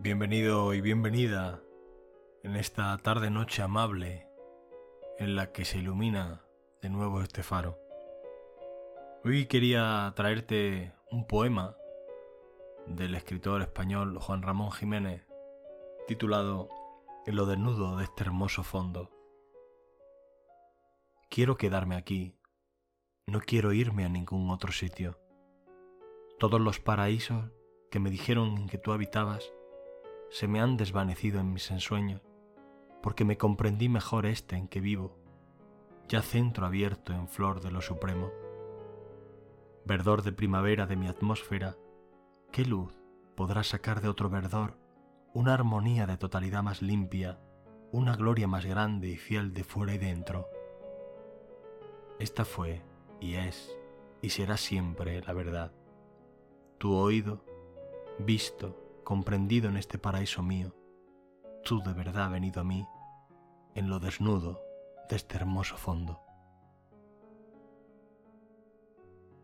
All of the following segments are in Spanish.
Bienvenido y bienvenida en esta tarde-noche amable en la que se ilumina de nuevo este faro. Hoy quería traerte un poema del escritor español Juan Ramón Jiménez titulado En lo desnudo de este hermoso fondo. Quiero quedarme aquí, no quiero irme a ningún otro sitio. Todos los paraísos que me dijeron que tú habitabas se me han desvanecido en mis ensueños, porque me comprendí mejor este en que vivo, ya centro abierto en flor de lo supremo. Verdor de primavera de mi atmósfera, ¿qué luz podrá sacar de otro verdor una armonía de totalidad más limpia, una gloria más grande y fiel de fuera y dentro? Esta fue, y es, y será siempre la verdad. Tu oído, visto, comprendido en este paraíso mío, tú de verdad venido a mí, en lo desnudo de este hermoso fondo.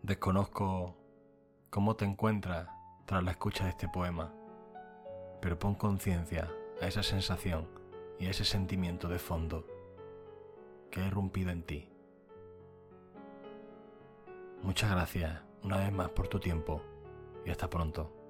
Desconozco cómo te encuentras tras la escucha de este poema, pero pon conciencia a esa sensación y a ese sentimiento de fondo que ha irrumpido en ti. Muchas gracias una vez más por tu tiempo y hasta pronto.